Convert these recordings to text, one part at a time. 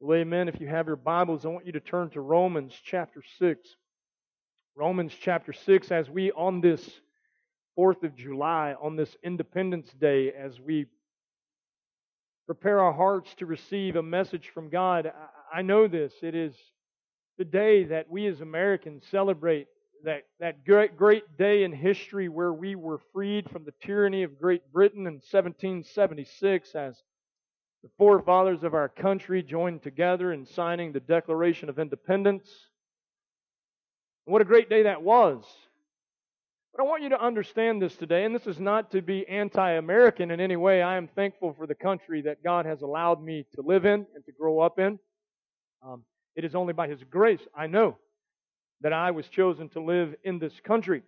Well, amen. If you have your Bibles, I want you to turn to Romans chapter 6. Romans chapter 6, as we on this 4th of July, on this Independence Day, as we prepare our hearts to receive a message from God, I know this. It is the day that we as Americans celebrate that, that great, great day in history where we were freed from the tyranny of Great Britain in 1776 as the forefathers of our country joined together in signing the Declaration of Independence. What a great day that was. But I want you to understand this today, and this is not to be anti American in any way. I am thankful for the country that God has allowed me to live in and to grow up in. Um, it is only by His grace, I know, that I was chosen to live in this country.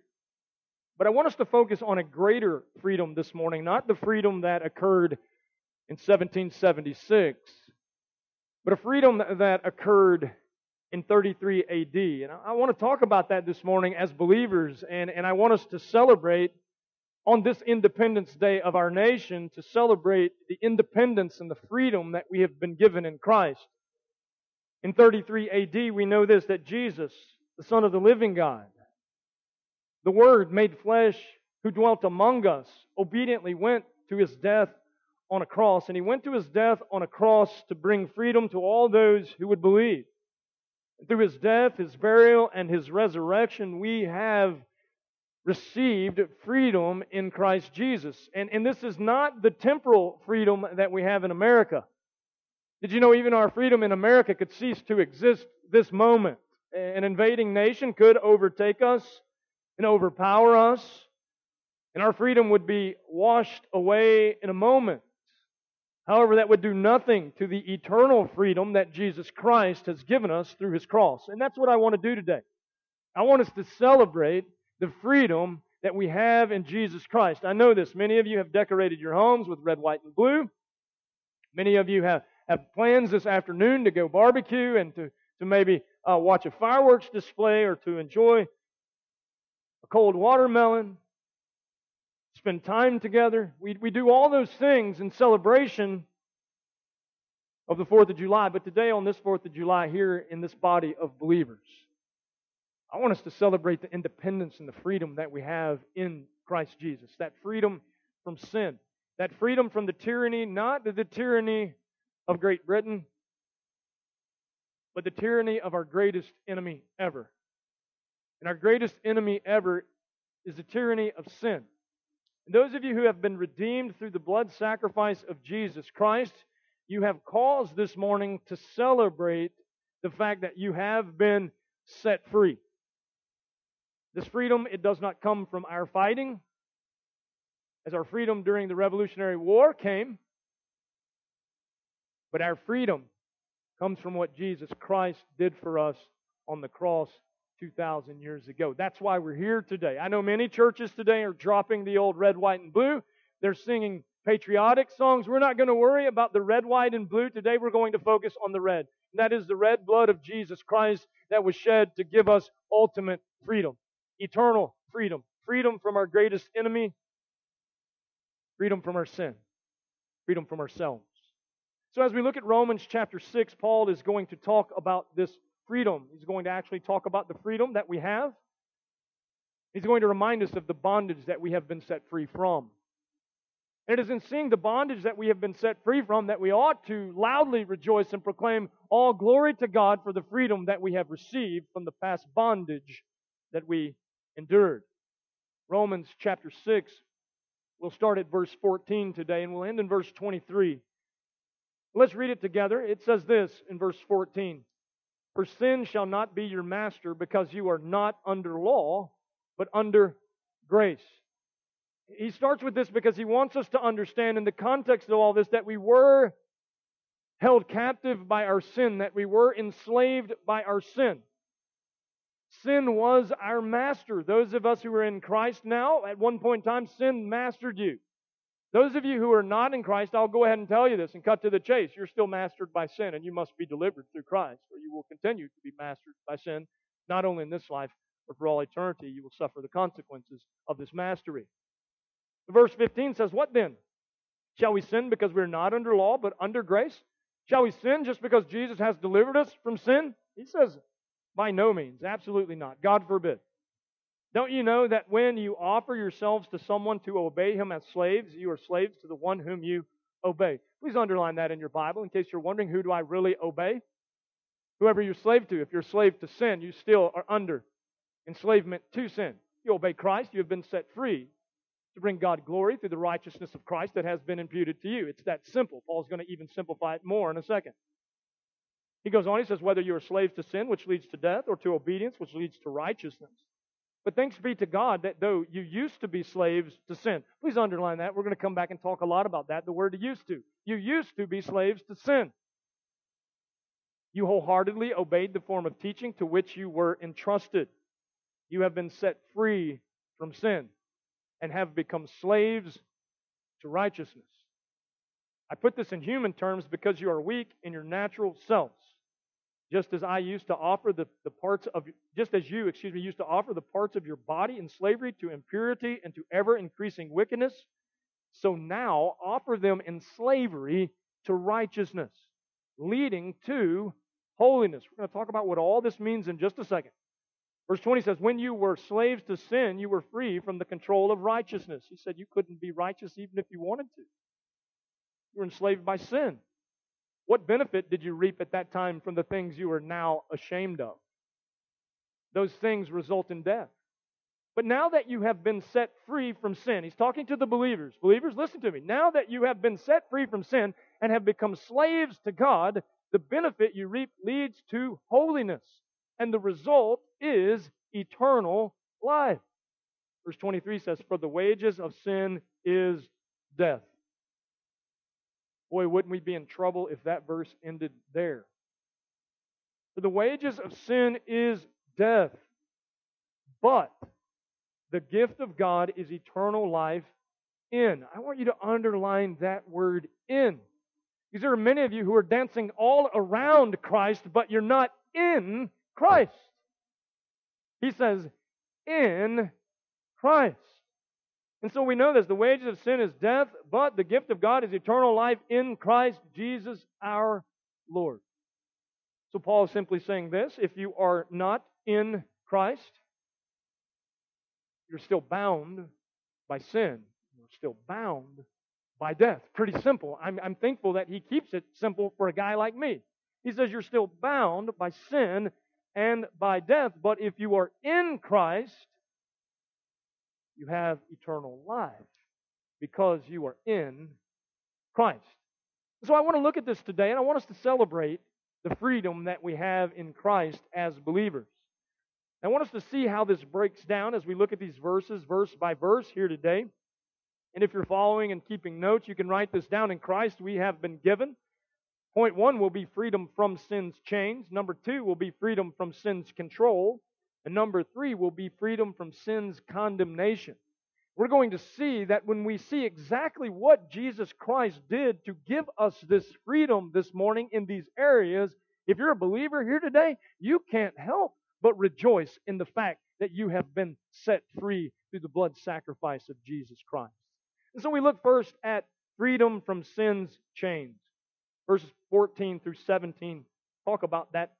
But I want us to focus on a greater freedom this morning, not the freedom that occurred in 1776, but a freedom that occurred in 33 AD. And I want to talk about that this morning as believers, and, and I want us to celebrate on this Independence Day of our nation to celebrate the independence and the freedom that we have been given in Christ. In 33 AD, we know this that Jesus, the Son of the living God, the Word made flesh who dwelt among us, obediently went to his death on a cross, and he went to his death on a cross to bring freedom to all those who would believe. And through his death, his burial, and his resurrection, we have received freedom in Christ Jesus. And, and this is not the temporal freedom that we have in America. Did you know even our freedom in America could cease to exist this moment? An invading nation could overtake us and overpower us, and our freedom would be washed away in a moment. However, that would do nothing to the eternal freedom that Jesus Christ has given us through his cross. And that's what I want to do today. I want us to celebrate the freedom that we have in Jesus Christ. I know this. Many of you have decorated your homes with red, white, and blue. Many of you have, have plans this afternoon to go barbecue and to, to maybe uh, watch a fireworks display or to enjoy a cold watermelon spend time together. We, we do all those things in celebration of the 4th of July. But today, on this 4th of July, here in this body of believers, I want us to celebrate the independence and the freedom that we have in Christ Jesus. That freedom from sin. That freedom from the tyranny, not the tyranny of Great Britain, but the tyranny of our greatest enemy ever. And our greatest enemy ever is the tyranny of sin. And those of you who have been redeemed through the blood sacrifice of Jesus Christ, you have cause this morning to celebrate the fact that you have been set free. This freedom, it does not come from our fighting, as our freedom during the Revolutionary War came, but our freedom comes from what Jesus Christ did for us on the cross 2,000 years ago. That's why we're here today. I know many churches today are dropping the old red, white, and blue. They're singing patriotic songs. We're not going to worry about the red, white, and blue. Today we're going to focus on the red. And that is the red blood of Jesus Christ that was shed to give us ultimate freedom, eternal freedom, freedom from our greatest enemy, freedom from our sin, freedom from ourselves. So as we look at Romans chapter 6, Paul is going to talk about this freedom. He's going to actually talk about the freedom that we have. He's going to remind us of the bondage that we have been set free from. And it is in seeing the bondage that we have been set free from that we ought to loudly rejoice and proclaim all glory to God for the freedom that we have received from the past bondage that we endured. Romans chapter 6, we'll start at verse 14 today and we'll end in verse 23. Let's read it together. It says this in verse 14 for sin shall not be your master because you are not under law, but under grace. He starts with this because he wants us to understand in the context of all this that we were held captive by our sin, that we were enslaved by our sin. Sin was our master. Those of us who are in Christ now, at one point in time, sin mastered you. Those of you who are not in Christ, I'll go ahead and tell you this and cut to the chase. You're still mastered by sin, and you must be delivered through Christ, or you will continue to be mastered by sin, not only in this life, but for all eternity. You will suffer the consequences of this mastery. Verse 15 says, What then? Shall we sin because we're not under law, but under grace? Shall we sin just because Jesus has delivered us from sin? He says, by no means. Absolutely not. God forbid. Don't you know that when you offer yourselves to someone to obey him as slaves, you are slaves to the one whom you obey? Please underline that in your Bible in case you're wondering who do I really obey? Whoever you're slave to. If you're slave to sin, you still are under enslavement to sin. You obey Christ, you have been set free to bring God glory through the righteousness of Christ that has been imputed to you. It's that simple. Paul's going to even simplify it more in a second. He goes on, he says, whether you are slaves to sin, which leads to death, or to obedience, which leads to righteousness. But thanks be to God that though you used to be slaves to sin, please underline that. We're going to come back and talk a lot about that, the word used to. You used to be slaves to sin. You wholeheartedly obeyed the form of teaching to which you were entrusted. You have been set free from sin and have become slaves to righteousness. I put this in human terms because you are weak in your natural selves. Just as I used to offer the, the parts of, just as you, excuse me, used to offer the parts of your body in slavery to impurity and to ever increasing wickedness, so now offer them in slavery to righteousness, leading to holiness. We're going to talk about what all this means in just a second. Verse 20 says, When you were slaves to sin, you were free from the control of righteousness. He said you couldn't be righteous even if you wanted to. You were enslaved by sin. What benefit did you reap at that time from the things you are now ashamed of? Those things result in death. But now that you have been set free from sin, he's talking to the believers. Believers, listen to me. Now that you have been set free from sin and have become slaves to God, the benefit you reap leads to holiness. And the result is eternal life. Verse 23 says, For the wages of sin is death. Boy, wouldn't we be in trouble if that verse ended there? For the wages of sin is death, but the gift of God is eternal life in. I want you to underline that word in. Because there are many of you who are dancing all around Christ, but you're not in Christ. He says, in Christ. And so we know this the wages of sin is death, but the gift of God is eternal life in Christ Jesus our Lord. So Paul is simply saying this if you are not in Christ, you're still bound by sin. You're still bound by death. Pretty simple. I'm, I'm thankful that he keeps it simple for a guy like me. He says you're still bound by sin and by death, but if you are in Christ, you have eternal life because you are in Christ. So I want to look at this today and I want us to celebrate the freedom that we have in Christ as believers. I want us to see how this breaks down as we look at these verses, verse by verse, here today. And if you're following and keeping notes, you can write this down. In Christ, we have been given. Point one will be freedom from sin's chains. Number two will be freedom from sin's control. And number three will be freedom from sin's condemnation. We're going to see that when we see exactly what Jesus Christ did to give us this freedom this morning in these areas, if you're a believer here today, you can't help but rejoice in the fact that you have been set free through the blood sacrifice of Jesus Christ. And so we look first at freedom from sin's chains. Verses 14 through 17 talk about that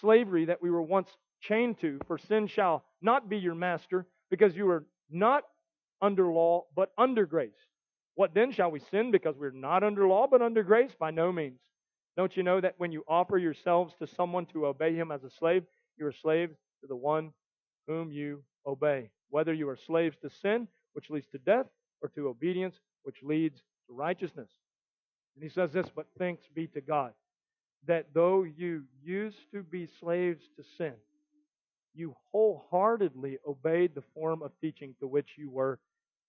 slavery that we were once chained to, for sin shall not be your master, because you are not under law, but under grace. What then shall we sin because we're not under law, but under grace? By no means. Don't you know that when you offer yourselves to someone to obey him as a slave, you're a slave to the one whom you obey? Whether you are slaves to sin, which leads to death, or to obedience, which leads to righteousness. And he says this, but thanks be to God, that though you used to be slaves to sin, you wholeheartedly obeyed the form of teaching to which you were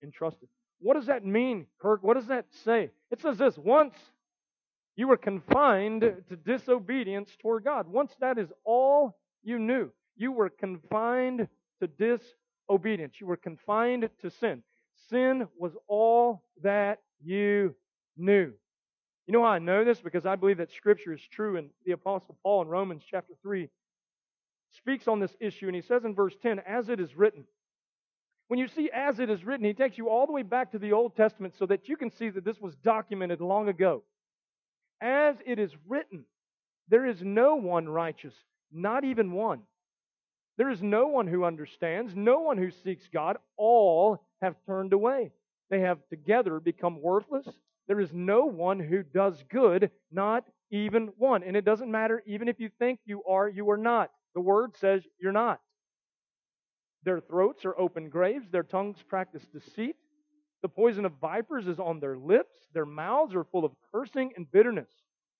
entrusted. What does that mean, Kirk? What does that say? It says this once you were confined to disobedience toward God. Once that is all you knew, you were confined to disobedience. You were confined to sin. Sin was all that you knew. You know how I know this? Because I believe that Scripture is true, and the Apostle Paul in Romans chapter 3 speaks on this issue, and he says in verse 10, as it is written. When you see as it is written, he takes you all the way back to the Old Testament so that you can see that this was documented long ago. As it is written, there is no one righteous, not even one. There is no one who understands, no one who seeks God. All have turned away. They have together become worthless. There is no one who does good, not even one. And it doesn't matter, even if you think you are, you are not. The word says you're not. Their throats are open graves, their tongues practice deceit. The poison of vipers is on their lips, their mouths are full of cursing and bitterness.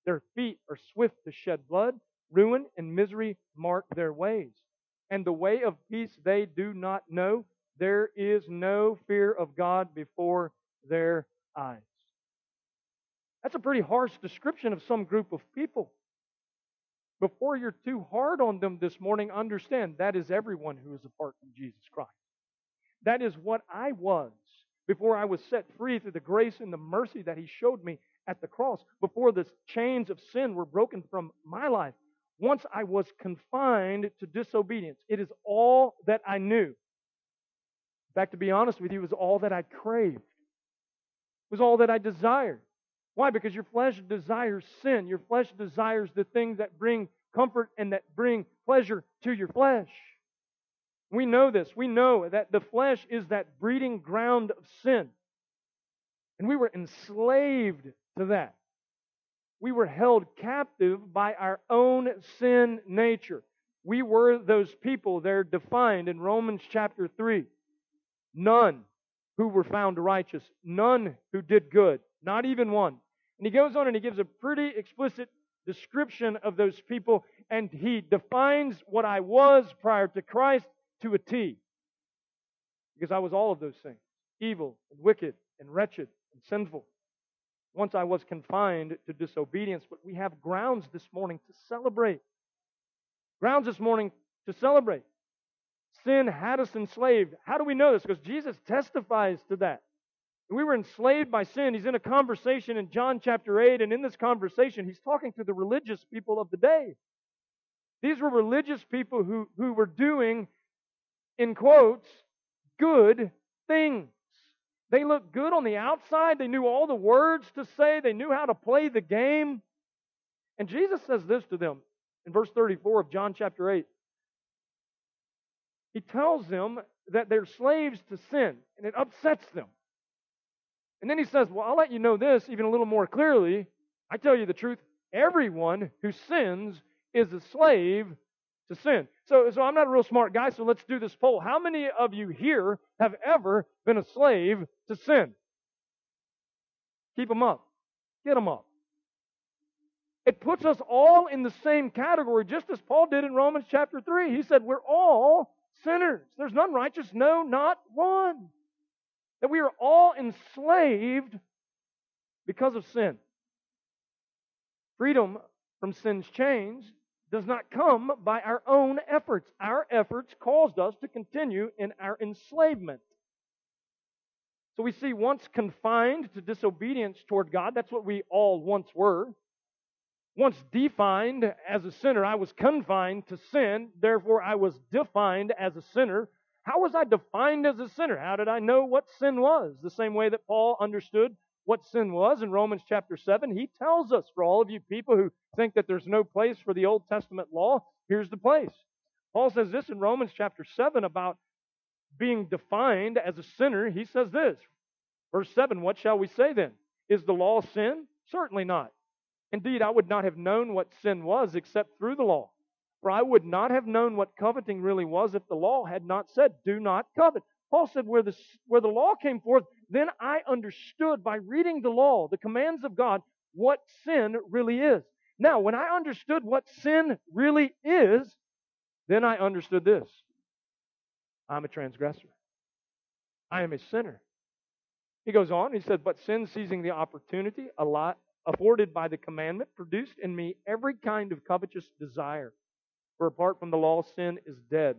Their feet are swift to shed blood, ruin and misery mark their ways. And the way of peace they do not know. There is no fear of God before their eyes. That's a pretty harsh description of some group of people. Before you're too hard on them this morning, understand that is everyone who is apart from Jesus Christ. That is what I was before I was set free through the grace and the mercy that He showed me at the cross, before the chains of sin were broken from my life. Once I was confined to disobedience, it is all that I knew. In fact, to be honest with you, it was all that I craved. It was all that I desired. Why? Because your flesh desires sin. Your flesh desires the things that bring comfort and that bring pleasure to your flesh. We know this. We know that the flesh is that breeding ground of sin. And we were enslaved to that. We were held captive by our own sin nature. We were those people there defined in Romans chapter 3. None who were found righteous, none who did good, not even one. And he goes on and he gives a pretty explicit description of those people, and he defines what I was prior to Christ to a T. Because I was all of those things evil and wicked and wretched and sinful. Once I was confined to disobedience, but we have grounds this morning to celebrate. Grounds this morning to celebrate. Sin had us enslaved. How do we know this? Because Jesus testifies to that. We were enslaved by sin. He's in a conversation in John chapter 8, and in this conversation, he's talking to the religious people of the day. These were religious people who, who were doing, in quotes, good things. They looked good on the outside. They knew all the words to say. They knew how to play the game. And Jesus says this to them in verse 34 of John chapter 8. He tells them that they're slaves to sin, and it upsets them. And then he says, Well, I'll let you know this even a little more clearly. I tell you the truth. Everyone who sins is a slave to sin. So, so I'm not a real smart guy, so let's do this poll. How many of you here have ever been a slave to sin? Keep them up. Get them up. It puts us all in the same category, just as Paul did in Romans chapter 3. He said, We're all sinners. There's none righteous, no, not one. That we are all enslaved because of sin. Freedom from sin's chains does not come by our own efforts. Our efforts caused us to continue in our enslavement. So we see once confined to disobedience toward God, that's what we all once were. Once defined as a sinner, I was confined to sin, therefore I was defined as a sinner. How was I defined as a sinner? How did I know what sin was? The same way that Paul understood what sin was in Romans chapter 7. He tells us, for all of you people who think that there's no place for the Old Testament law, here's the place. Paul says this in Romans chapter 7 about being defined as a sinner. He says this, verse 7 What shall we say then? Is the law sin? Certainly not. Indeed, I would not have known what sin was except through the law. For I would not have known what coveting really was if the law had not said, Do not covet. Paul said, where the, where the law came forth, then I understood by reading the law, the commands of God, what sin really is. Now, when I understood what sin really is, then I understood this I'm a transgressor, I am a sinner. He goes on, he said, But sin seizing the opportunity afforded by the commandment produced in me every kind of covetous desire. For apart from the law, sin is dead.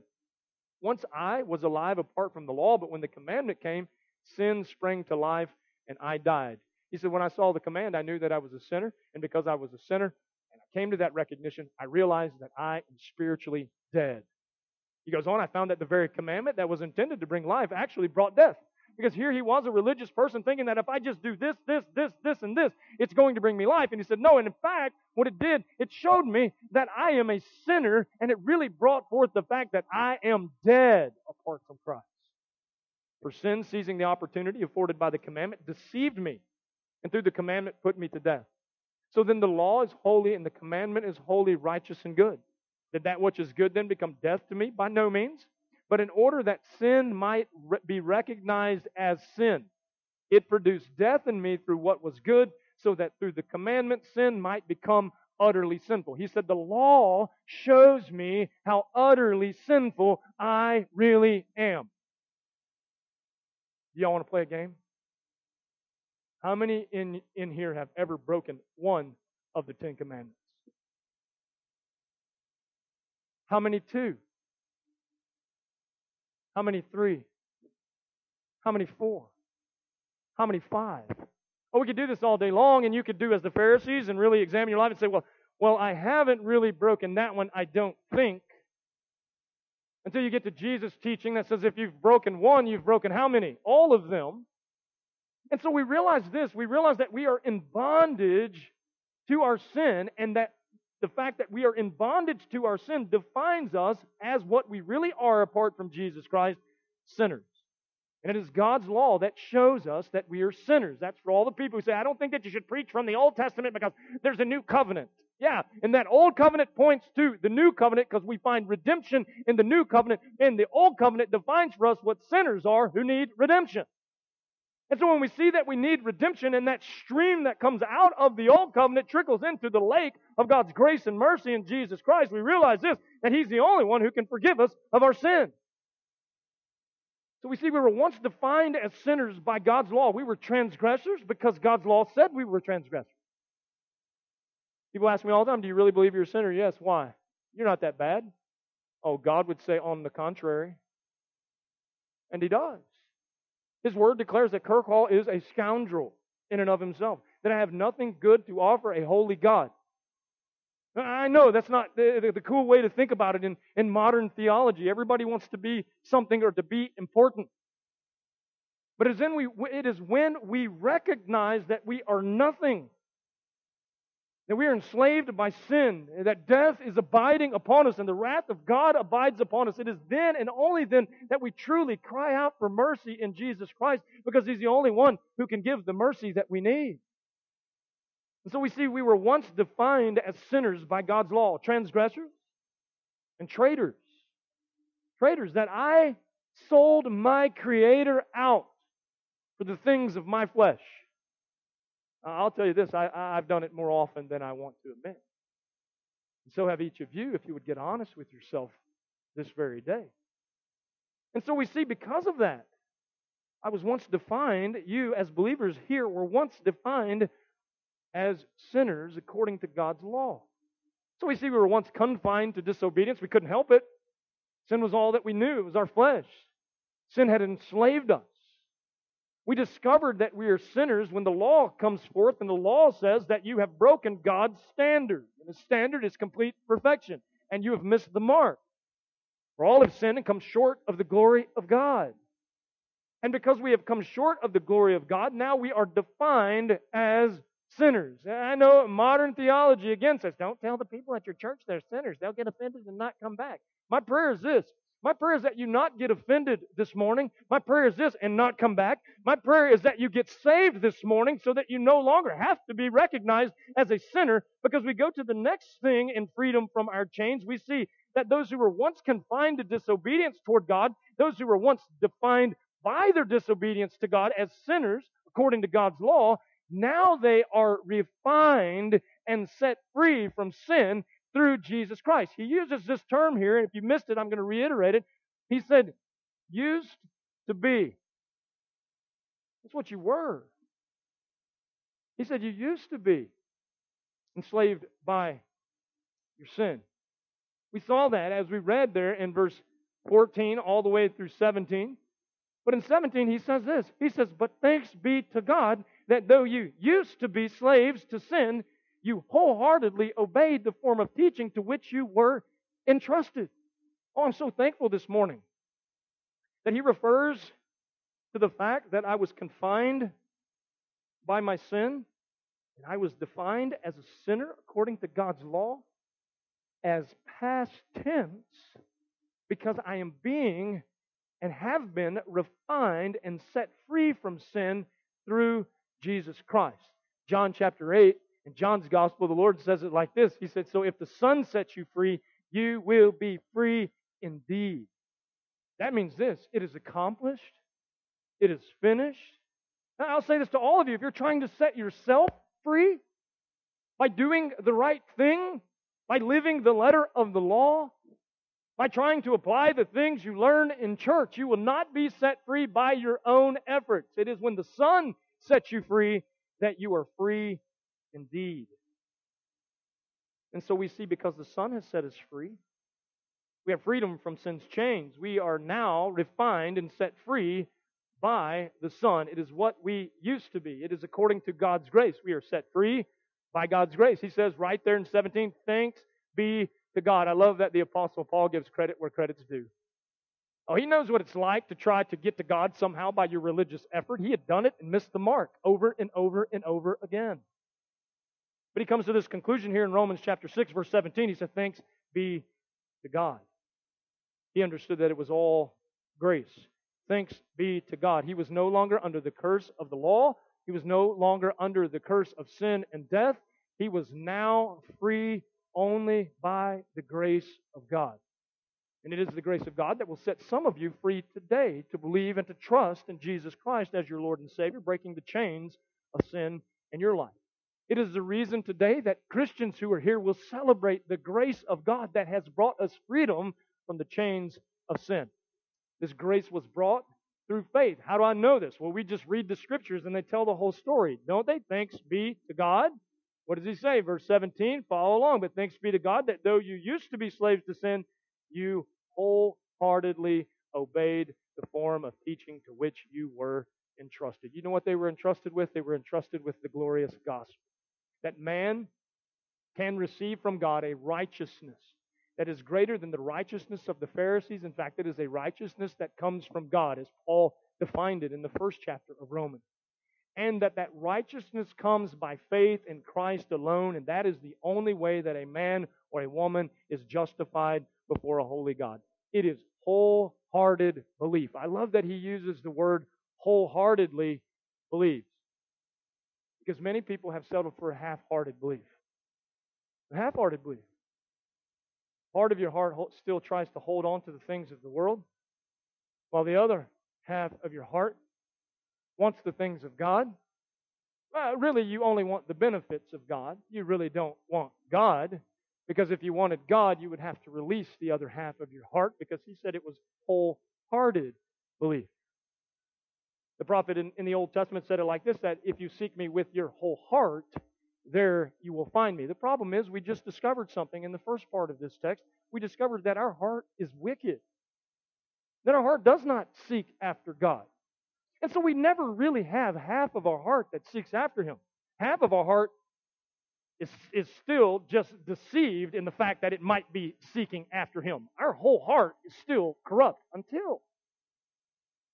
Once I was alive apart from the law, but when the commandment came, sin sprang to life and I died. He said, When I saw the command, I knew that I was a sinner. And because I was a sinner and I came to that recognition, I realized that I am spiritually dead. He goes on, I found that the very commandment that was intended to bring life actually brought death. Because here he was, a religious person, thinking that if I just do this, this, this, this, and this, it's going to bring me life. And he said, No. And in fact, what it did, it showed me that I am a sinner, and it really brought forth the fact that I am dead apart from Christ. For sin, seizing the opportunity afforded by the commandment, deceived me, and through the commandment put me to death. So then the law is holy, and the commandment is holy, righteous, and good. Did that which is good then become death to me? By no means. But in order that sin might re- be recognized as sin, it produced death in me through what was good, so that through the commandment sin might become utterly sinful. He said, The law shows me how utterly sinful I really am. Y'all want to play a game? How many in, in here have ever broken one of the Ten Commandments? How many two? How many three? How many four? How many five? Oh, we could do this all day long, and you could do as the Pharisees and really examine your life and say, well, well, I haven't really broken that one, I don't think. Until you get to Jesus' teaching that says if you've broken one, you've broken how many? All of them. And so we realize this we realize that we are in bondage to our sin, and that the fact that we are in bondage to our sin defines us as what we really are apart from Jesus Christ sinners. And it is God's law that shows us that we are sinners. That's for all the people who say, I don't think that you should preach from the Old Testament because there's a new covenant. Yeah, and that old covenant points to the new covenant because we find redemption in the new covenant, and the old covenant defines for us what sinners are who need redemption. And so when we see that we need redemption and that stream that comes out of the old covenant trickles into the lake of God's grace and mercy in Jesus Christ, we realize this, that He's the only one who can forgive us of our sin. So we see we were once defined as sinners by God's law. We were transgressors because God's law said we were transgressors. People ask me all the time, do you really believe you're a sinner? Yes. Why? You're not that bad. Oh, God would say on the contrary. And He does. His word declares that Kirk Hall is a scoundrel in and of himself, that I have nothing good to offer a holy God. I know that's not the, the, the, cool way to think about it in, in modern theology. Everybody wants to be something or to be important. But it is, we, it is when we recognize that we are nothing that we are enslaved by sin, that death is abiding upon us, and the wrath of God abides upon us. It is then and only then that we truly cry out for mercy in Jesus Christ because He's the only one who can give the mercy that we need. And so we see we were once defined as sinners by God's law, transgressors and traitors. Traitors, that I sold my Creator out for the things of my flesh. I'll tell you this, I, I've done it more often than I want to admit. And so have each of you if you would get honest with yourself this very day. And so we see because of that, I was once defined, you as believers here were once defined as sinners according to God's law. So we see we were once confined to disobedience. We couldn't help it. Sin was all that we knew, it was our flesh. Sin had enslaved us. We discovered that we are sinners when the law comes forth, and the law says that you have broken God's standard. And the standard is complete perfection, and you have missed the mark. For all have sinned and come short of the glory of God. And because we have come short of the glory of God, now we are defined as sinners. I know modern theology again says, don't tell the people at your church they're sinners. They'll get offended and not come back. My prayer is this my prayer is that you not get offended this morning. My prayer is this and not come back. My prayer is that you get saved this morning so that you no longer have to be recognized as a sinner because we go to the next thing in freedom from our chains. We see that those who were once confined to disobedience toward God, those who were once defined by their disobedience to God as sinners according to God's law, now they are refined and set free from sin through Jesus Christ. He uses this term here, and if you missed it, I'm going to reiterate it. He said, used to be. That's what you were. He said, you used to be enslaved by your sin. We saw that as we read there in verse 14 all the way through 17. But in 17, he says this He says, But thanks be to God that though you used to be slaves to sin, you wholeheartedly obeyed the form of teaching to which you were entrusted. Oh, I'm so thankful this morning that he refers to the fact that I was confined by my sin and I was defined as a sinner according to God's law as past tense because I am being and have been refined and set free from sin through Jesus Christ. John chapter 8, in John's gospel, the Lord says it like this He said, So if the Son sets you free, you will be free indeed. That means this it is accomplished, it is finished. Now, I'll say this to all of you if you're trying to set yourself free by doing the right thing, by living the letter of the law, by trying to apply the things you learn in church, you will not be set free by your own efforts. It is when the Son sets you free that you are free indeed. And so we see because the Son has set us free, we have freedom from sin's chains. We are now refined and set free by the Son. It is what we used to be. It is according to God's grace. We are set free by God's grace. He says right there in 17, thanks be to God. I love that the Apostle Paul gives credit where credit's due. Oh, he knows what it's like to try to get to God somehow by your religious effort. He had done it and missed the mark over and over and over again. But he comes to this conclusion here in Romans chapter 6, verse 17. He said, Thanks be to God. He understood that it was all grace. Thanks be to God. He was no longer under the curse of the law. He was no longer under the curse of sin and death. He was now free only by the grace of God. And it is the grace of God that will set some of you free today to believe and to trust in Jesus Christ as your Lord and Savior, breaking the chains of sin in your life. It is the reason today that Christians who are here will celebrate the grace of God that has brought us freedom from the chains of sin. This grace was brought through faith. How do I know this? Well, we just read the scriptures and they tell the whole story, don't they? Thanks be to God what does he say? Verse 17, follow along. But thanks be to God that though you used to be slaves to sin, you wholeheartedly obeyed the form of teaching to which you were entrusted. You know what they were entrusted with? They were entrusted with the glorious gospel. That man can receive from God a righteousness that is greater than the righteousness of the Pharisees. In fact, it is a righteousness that comes from God, as Paul defined it in the first chapter of Romans and that that righteousness comes by faith in Christ alone, and that is the only way that a man or a woman is justified before a holy God. It is wholehearted belief. I love that he uses the word wholeheartedly believes. Because many people have settled for a half hearted belief. A half hearted belief. Part of your heart still tries to hold on to the things of the world, while the other half of your heart wants the things of God. Well, really, you only want the benefits of God. You really don't want God. Because if you wanted God, you would have to release the other half of your heart because he said it was wholehearted belief. The prophet in, in, the Old Testament said it like this that if you seek me with your whole heart, there you will find me. The problem is, we just discovered something in the first part of this text. We discovered that our heart is wicked, that our heart does not seek after God. And so we never really have half of our heart that seeks after Him. Half of our heart is, is still just deceived in the fact that it might be seeking after Him. Our whole heart is still corrupt until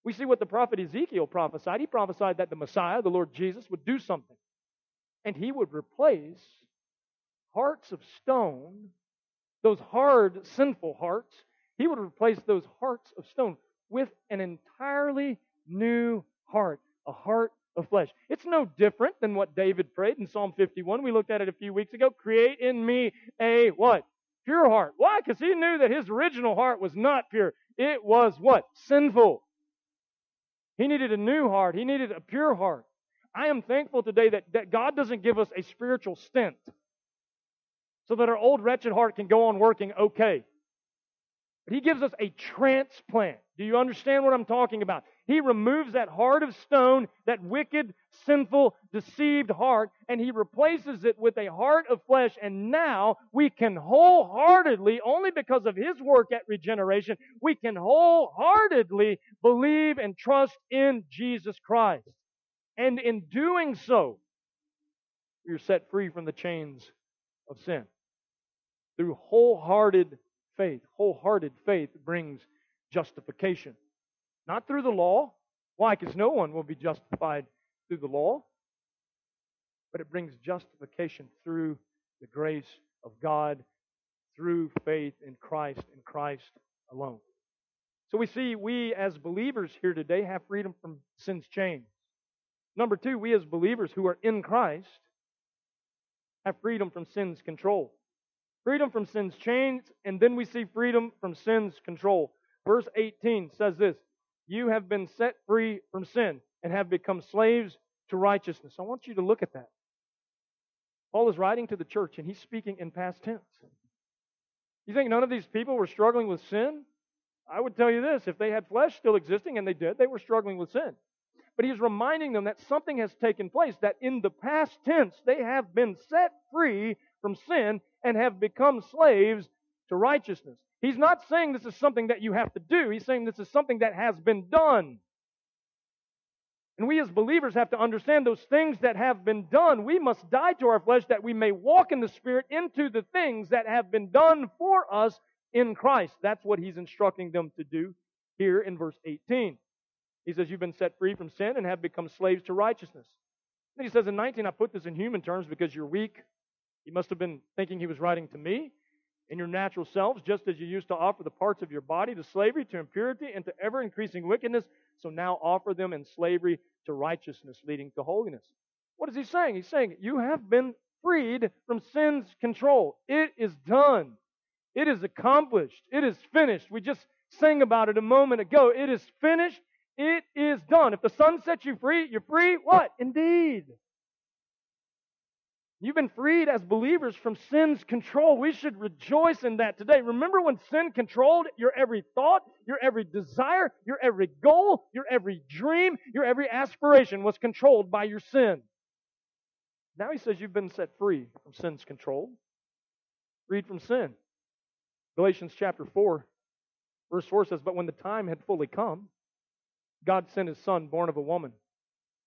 we see what the prophet Ezekiel prophesied. He prophesied that the Messiah, the Lord Jesus, would do something. And He would replace hearts of stone, those hard, sinful hearts, He would replace those hearts of stone with an entirely new heart, a heart of flesh. It's no different than what David prayed in Psalm 51. We looked at it a few weeks ago. Create in me a what? Pure heart. Why? Because he knew that his original heart was not pure. It was what? Sinful. He needed a new heart. He needed a pure heart. I am thankful today that, that God doesn't give us a spiritual stint so that our old wretched heart can go on working okay. But He gives us a transplant. Do you understand what I'm talking about? He removes that heart of stone, that wicked, sinful, deceived heart, and He replaces it with a heart of flesh. And now we can wholeheartedly, only because of His work at regeneration, we can wholeheartedly believe and trust in Jesus Christ. And in doing so, you're set free from the chains of sin. Through wholehearted faith. Wholehearted faith brings justification. Not through the law, Why? Because no one will be justified through the law, but it brings justification through the grace of God through faith in Christ and Christ alone. So we see we as believers here today have freedom from sin's chains. Number two, we as believers who are in Christ have freedom from sin's control. Freedom from sin's chains, and then we see freedom from sin's control. Verse 18 says this You have been set free from sin and have become slaves to righteousness. I want you to look at that. Paul is writing to the church, and he's speaking in past tense. You think none of these people were struggling with sin? I would tell you this if they had flesh still existing, and they did, they were struggling with sin. But he's reminding them that something has taken place, that in the past tense, they have been set free from sin and have become slaves to righteousness. He's not saying this is something that you have to do, he's saying this is something that has been done. And we as believers have to understand those things that have been done. We must die to our flesh that we may walk in the Spirit into the things that have been done for us in Christ. That's what he's instructing them to do here in verse 18. He says, You've been set free from sin and have become slaves to righteousness. Then he says in 19, I put this in human terms because you're weak. He must have been thinking he was writing to me in your natural selves, just as you used to offer the parts of your body to slavery, to impurity, and to ever increasing wickedness. So now offer them in slavery to righteousness, leading to holiness. What is he saying? He's saying, You have been freed from sin's control. It is done. It is accomplished. It is finished. We just sang about it a moment ago. It is finished. It is done. If the Son sets you free, you're free. What? Indeed. You've been freed as believers from sin's control. We should rejoice in that today. Remember when sin controlled your every thought, your every desire, your every goal, your every dream, your every aspiration was controlled by your sin. Now he says you've been set free from sin's control, freed from sin. Galatians chapter 4, verse 4 says, But when the time had fully come, God sent his son, born of a woman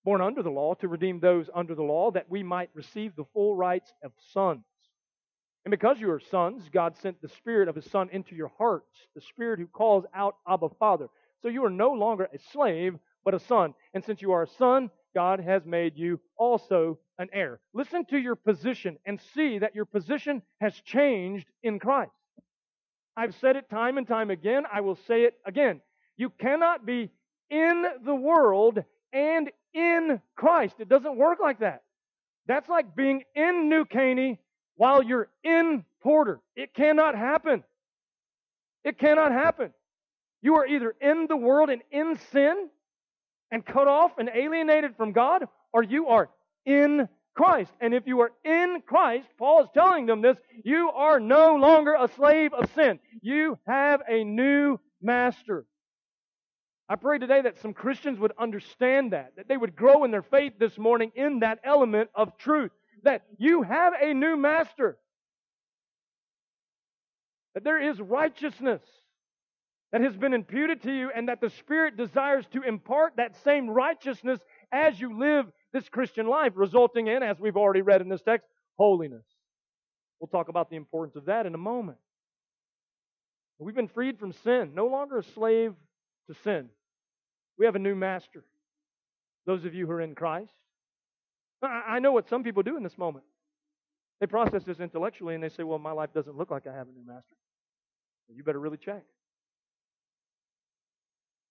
born under the law, to redeem those under the law, that we might receive the full rights of sons. And because you are sons, God sent the Spirit of His Son into your hearts, the Spirit who calls out, Abba, Father. So you are no longer a slave, but a son. And since you are a son, God has made you also an heir. Listen to your position and see that your position has changed in Christ. I've said it time and time again. I will say it again. You cannot be in the world and in Christ. It doesn't work like that. That's like being in New Caney while you're in Porter. It cannot happen. It cannot happen. You are either in the world and in sin and cut off and alienated from God, or you are in Christ. And if you are in Christ, Paul is telling them this, you are no longer a slave of sin. You have a new master. I pray today that some Christians would understand that, that they would grow in their faith this morning in that element of truth, that you have a new master, that there is righteousness that has been imputed to you, and that the Spirit desires to impart that same righteousness as you live this Christian life, resulting in, as we've already read in this text, holiness. We'll talk about the importance of that in a moment. We've been freed from sin, no longer a slave to sin. We have a new master. Those of you who are in Christ. I know what some people do in this moment. They process this intellectually and they say, well, my life doesn't look like I have a new master. You better really check.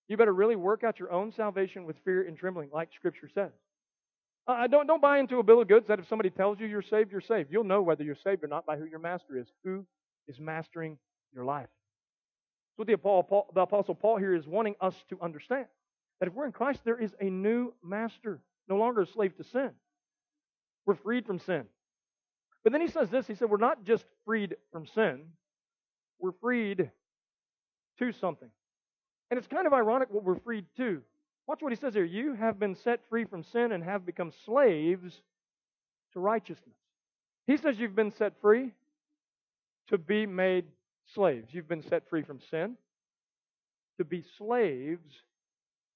You better really work out your own salvation with fear and trembling, like Scripture says. Uh, don't, don't buy into a bill of goods that if somebody tells you you're saved, you're saved. You'll know whether you're saved or not by who your master is. Who is mastering your life? That's what the, Paul, the Apostle Paul here is wanting us to understand. That if we're in Christ, there is a new master, no longer a slave to sin. We're freed from sin. But then he says this he said, We're not just freed from sin, we're freed to something. And it's kind of ironic what we're freed to. Watch what he says here. You have been set free from sin and have become slaves to righteousness. He says you've been set free to be made slaves. You've been set free from sin to be slaves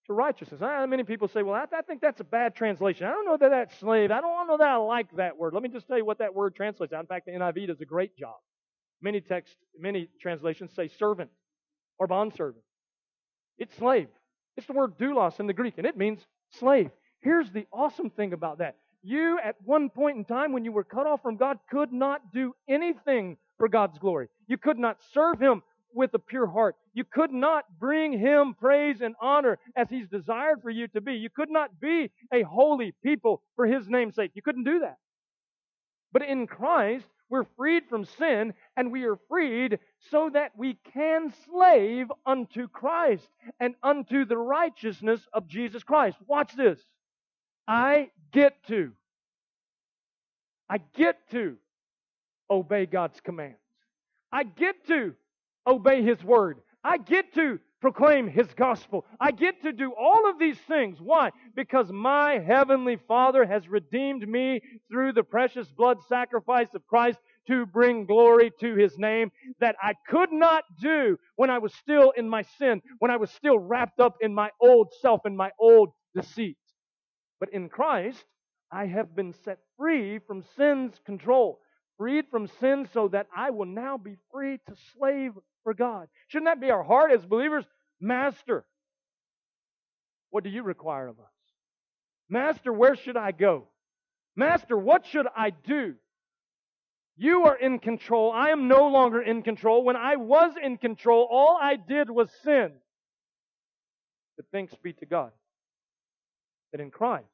to righteousness. I, many people say, well, I, I, think that's a bad translation. I don't know that that's slave. I don't know that I like that word. Let me just tell you what that word translates. Out. In fact, the NIV does a great job. Many text, many translations say servant or bondservant. It's slave. It's the word doulos in the Greek, and it means slave. Here's the awesome thing about that. You, at one point in time when you were cut off from God, could not do anything for God's glory. You could not serve Him with a pure heart. You could not bring Him praise and honor as He's desired for you to be. You could not be a holy people for His name's sake. You couldn't do that. But in Christ, we're freed from sin and we are freed so that we can slave unto Christ and unto the righteousness of Jesus Christ. Watch this. I get to. I get to obey God's commands. I get to obey His word. I get to proclaim His gospel. I get to do all of these things. Why? Because my heavenly Father has redeemed me through the precious blood sacrifice of Christ to bring glory to His name that I could not do when I was still in my sin, when I was still wrapped up in my old self and my old deceit. But in Christ, I have been set free from sin's control, freed from sin so that I will now be free to slave for God. Shouldn't that be our heart as believers? Master, what do you require of us? Master, where should I go? Master, what should I do? You are in control. I am no longer in control. When I was in control, all I did was sin. But thanks be to God that in Christ,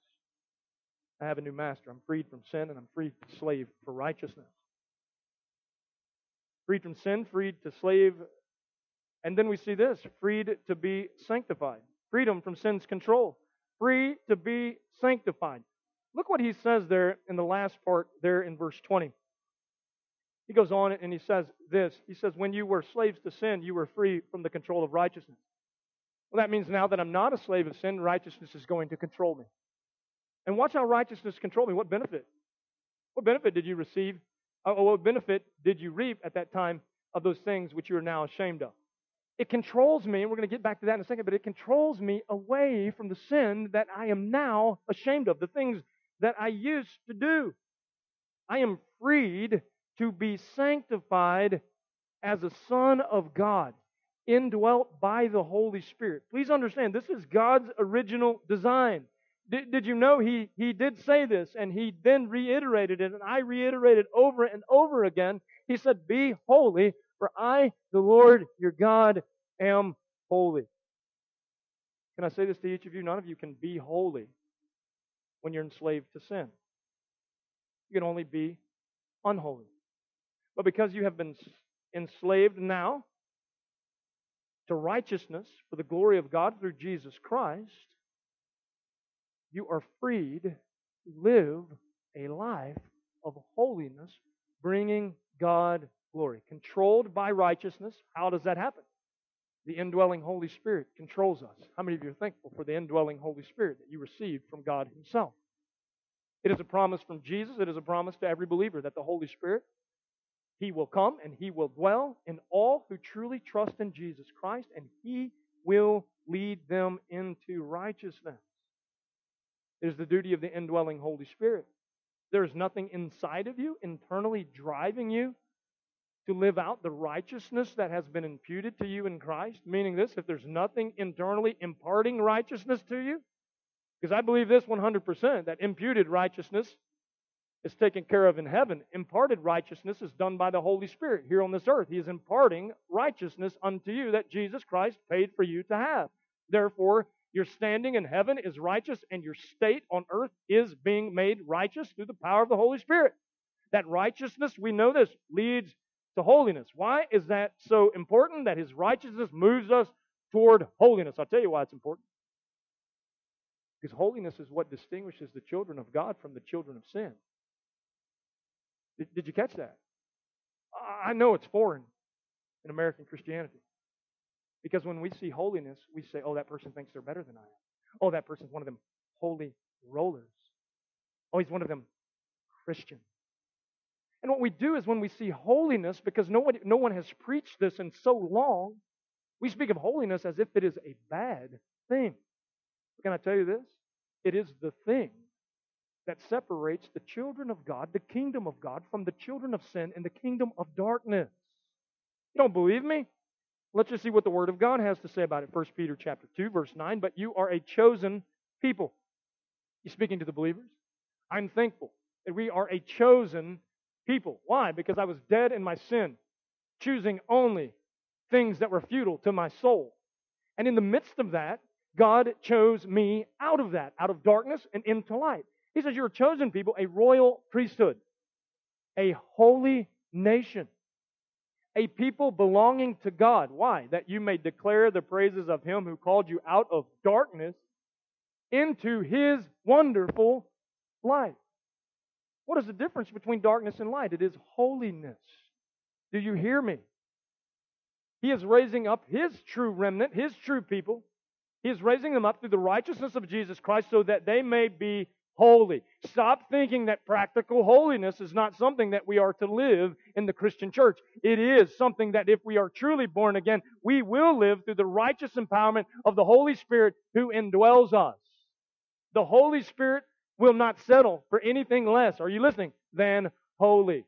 I have a new master. I'm freed from sin and I'm freed to slave for righteousness. Freed from sin, freed to slave. And then we see this freed to be sanctified. Freedom from sin's control. Free to be sanctified. Look what he says there in the last part, there in verse 20. He goes on and he says this. He says, When you were slaves to sin, you were free from the control of righteousness. Well, that means now that I'm not a slave of sin, righteousness is going to control me. And watch how righteousness control me. What benefit? What benefit did you receive? Or uh, what benefit did you reap at that time of those things which you are now ashamed of? It controls me, and we're going to get back to that in a second, but it controls me away from the sin that I am now ashamed of, the things that I used to do. I am freed to be sanctified as a son of God, indwelt by the Holy Spirit. Please understand, this is God's original design. Did, did you know he, he did say this and he then reiterated it, and I reiterated over and over again. He said, Be holy, for I, the Lord your God, am holy. Can I say this to each of you? None of you can be holy when you're enslaved to sin. You can only be unholy. But because you have been enslaved now to righteousness for the glory of God through Jesus Christ, you are freed to live a life of holiness, bringing God glory. Controlled by righteousness. How does that happen? The indwelling Holy Spirit controls us. How many of you are thankful for the indwelling Holy Spirit that you received from God Himself? It is a promise from Jesus. It is a promise to every believer that the Holy Spirit he will come and he will dwell in all who truly trust in Jesus Christ, and he will lead them into righteousness. It is the duty of the indwelling Holy Spirit. There is nothing inside of you internally driving you to live out the righteousness that has been imputed to you in Christ. Meaning this, if there's nothing internally imparting righteousness to you, because I believe this 100% that imputed righteousness is taken care of in heaven. Imparted righteousness is done by the Holy Spirit here on this earth. He is imparting righteousness unto you that Jesus Christ paid for you to have. Therefore, your standing in heaven is righteous, and your state on earth is being made righteous through the power of the Holy Spirit. That righteousness, we know this, leads to holiness. Why is that so important? That His righteousness moves us toward holiness. I'll tell you why it's important. Because holiness is what distinguishes the children of God from the children of sin. Did, did you catch that? I know it's foreign in American Christianity. Because when we see holiness, we say, oh, that person thinks they're better than I am. Oh, that person's one of them holy rollers. Oh, he's one of them Christians. And what we do is when we see holiness, because no one, no one has preached this in so long, we speak of holiness as if it is a bad thing. Can I tell you this? It is the thing that separates the children of God, the kingdom of God, from the children of sin and the kingdom of darkness. You don't believe me? Let's just see what the Word of God has to say about it. 1 Peter chapter 2, verse 9. But you are a chosen people. He's speaking to the believers. I'm thankful that we are a chosen people. Why? Because I was dead in my sin, choosing only things that were futile to my soul. And in the midst of that, God chose me out of that, out of darkness and into light. He says, You're a chosen people, a royal priesthood, a holy nation, a people belonging to God. Why? That you may declare the praises of Him who called you out of darkness into His wonderful light. What is the difference between darkness and light? It is holiness. Do you hear me? He is raising up His true remnant, His true people. He is raising them up through the righteousness of Jesus Christ so that they may be holy. Stop thinking that practical holiness is not something that we are to live in the Christian church. It is something that if we are truly born again, we will live through the righteous empowerment of the Holy Spirit who indwells us. The Holy Spirit will not settle for anything less, are you listening, than holy.